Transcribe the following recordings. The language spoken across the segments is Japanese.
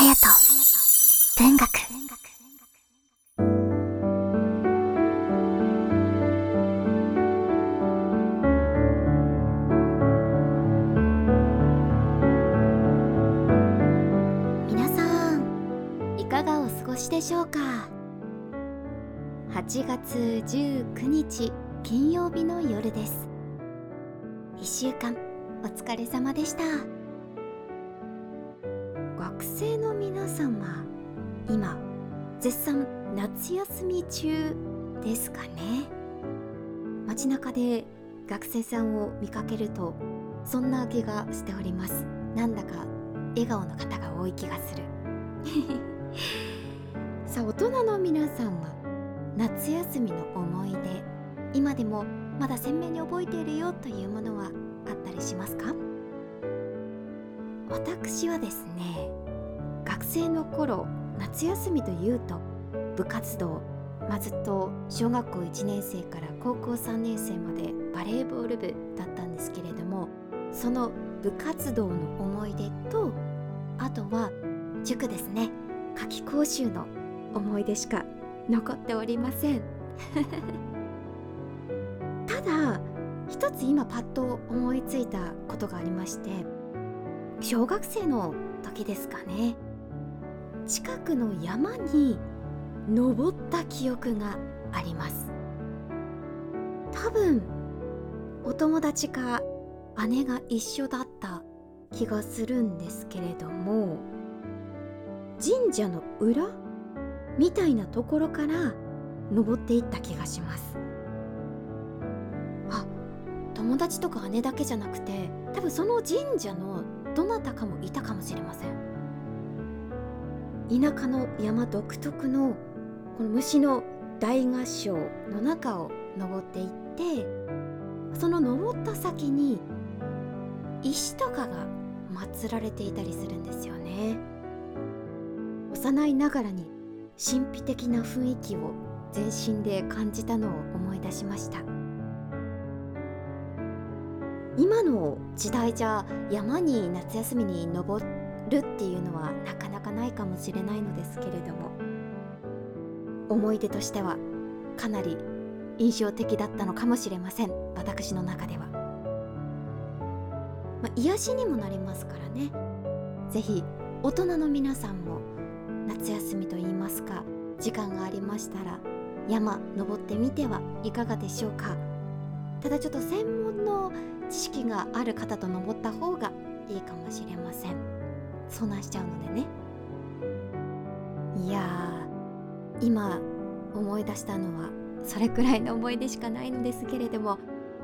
隼人文学。皆さんいかがお過ごしでしょうか？8月19日金曜日の夜です。1週間お疲れ様でした。学生の皆さんは今絶賛夏休み中ですかね。街中で学生さんを見かけるとそんな気がしております。なんだか笑顔の方が多い気がする。さあ大人の皆さんは夏休みの思い出今でもまだ鮮明に覚えているよというものはあったりしますか？私はですね学生の頃夏休みというと部活動、ま、ずっと小学校1年生から高校3年生までバレーボール部だったんですけれどもその部活動の思い出とあとは塾ですね。夏期講習の思い出しか残っておりません。ただ一つ今パッと思いついたことがありまして小学生の時ですかね。近くの山に登った記憶があります。多分お友達か姉が一緒だった気がするんですけれども神社の裏みたいなところから登っていった気がします。あ友達とか姉だけじゃなくて多分その神社のどなたかもいたかもしれません。田舎の山独特のこの虫の大合唱の中を登っていってその登った先に石とかが祀られていたりするんですよね。幼いながらに神秘的な雰囲気を全身で感じたのを思い出しました。今の時代じゃ山に夏休みに登っるっていうのはなかなかないかもしれないのですけれども思い出としてはかなり印象的だったのかもしれません。私の中では、まあ、癒しにもなりますからね。是非大人の皆さんも夏休みといいますか時間がありましたら山登ってみてはいかがでしょうか。ただちょっと専門の知識がある方と登った方がいいかもしれません。遭難しちゃうのでね。いやー今思い出したのはそれくらいの思い出しかないのですけれども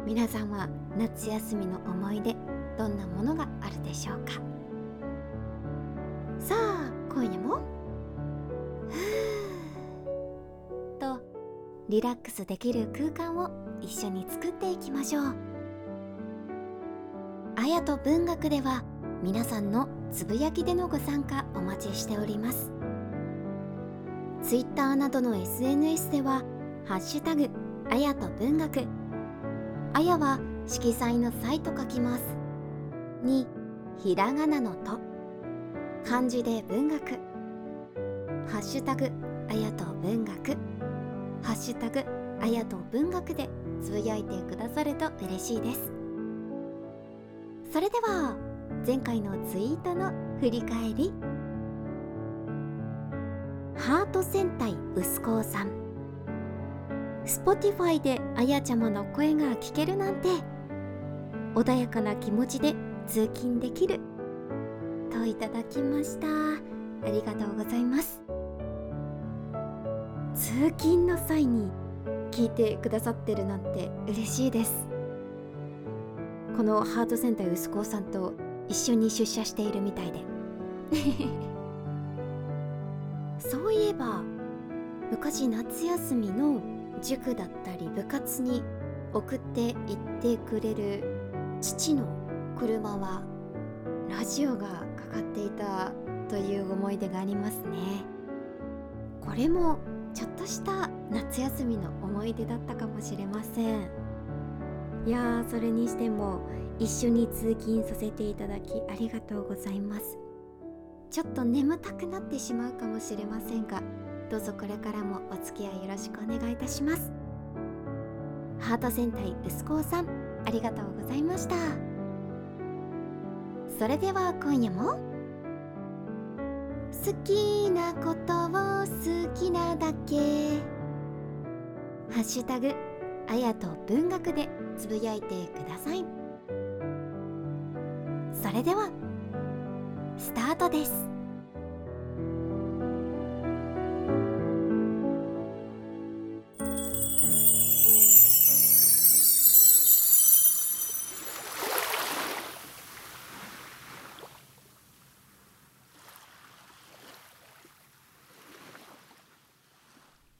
皆さんは夏休みの思い出どんなものがあるでしょうか？さあ今夜もとリラックスできる空間を一緒に作っていきましょう。あやと文学では皆さんのつぶやきでのご参加お待ちしております。ツイッターなどの SNS では「ハッシュタグあやと文学」あやは色彩の際と書きます。にひらがなのと。漢字で文学。ハッシュタグあやと文学。ハッシュタグあやと文学でつぶやいてくださると嬉しいです。それでは前回のツイートの振り返り。ハート戦隊薄子さん。Spotify であやちゃまの声が聞けるなんて穏やかな気持ちで通勤できる。といただきました。ありがとうございます。通勤の際に聞いてくださってるなんて嬉しいです。このハート戦隊薄子さんと一緒に出社しているみたいで。そういえば昔夏休みの塾だったり部活に送って行ってくれる父の車はラジオがかかっていたという思い出がありますね。これもちょっとした夏休みの思い出だったかもしれません。いやーそれにしても一緒に通勤させていただきありがとうございます。ちょっと眠たくなってしまうかもしれませんがどうぞこれからもお付き合いよろしくお願いいたします。ハート戦隊薄子さんありがとうございました。それでは今夜も好きなことを好きなだけ。ハッシュタグあやと文学でつぶやいてください。それではスタートです。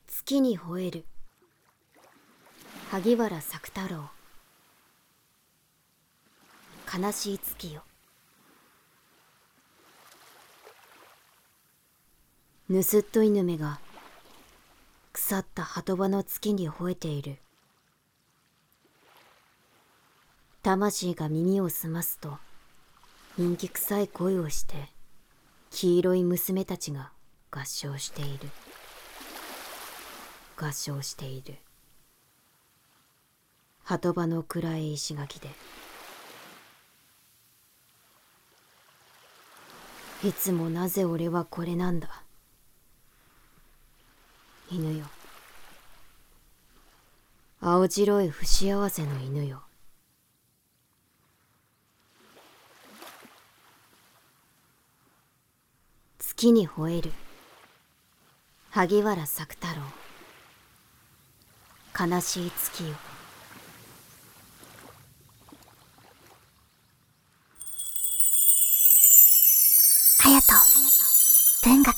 月に吠える。萩原作太郎。悲しい月よ。盗っと犬目が腐った鳩場の月に吠えている。魂が耳を澄ますと人気臭い声をして黄色い娘たちが合唱している。合唱している。鳩場の暗い石垣でいつもなぜ俺はこれなんだ？犬よ。青白い不幸せの犬よ。月に吠える。萩原作太郎。悲しい月よ。隼人文学。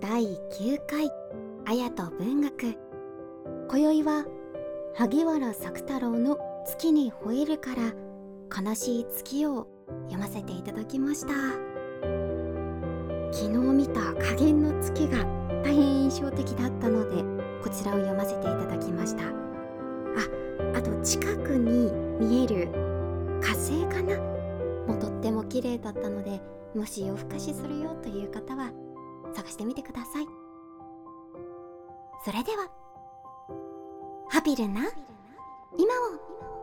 第9回綾と文学。今宵は萩原作太郎の月に吠えるから悲しい月を読ませていただきました。昨日見た加減の月が大変印象的だったのでこちらを読ませていただきました。と近くに見える火星かな？もとっても綺麗だったのでもし夜更かしするよという方は探してみてください。それではハピルな今を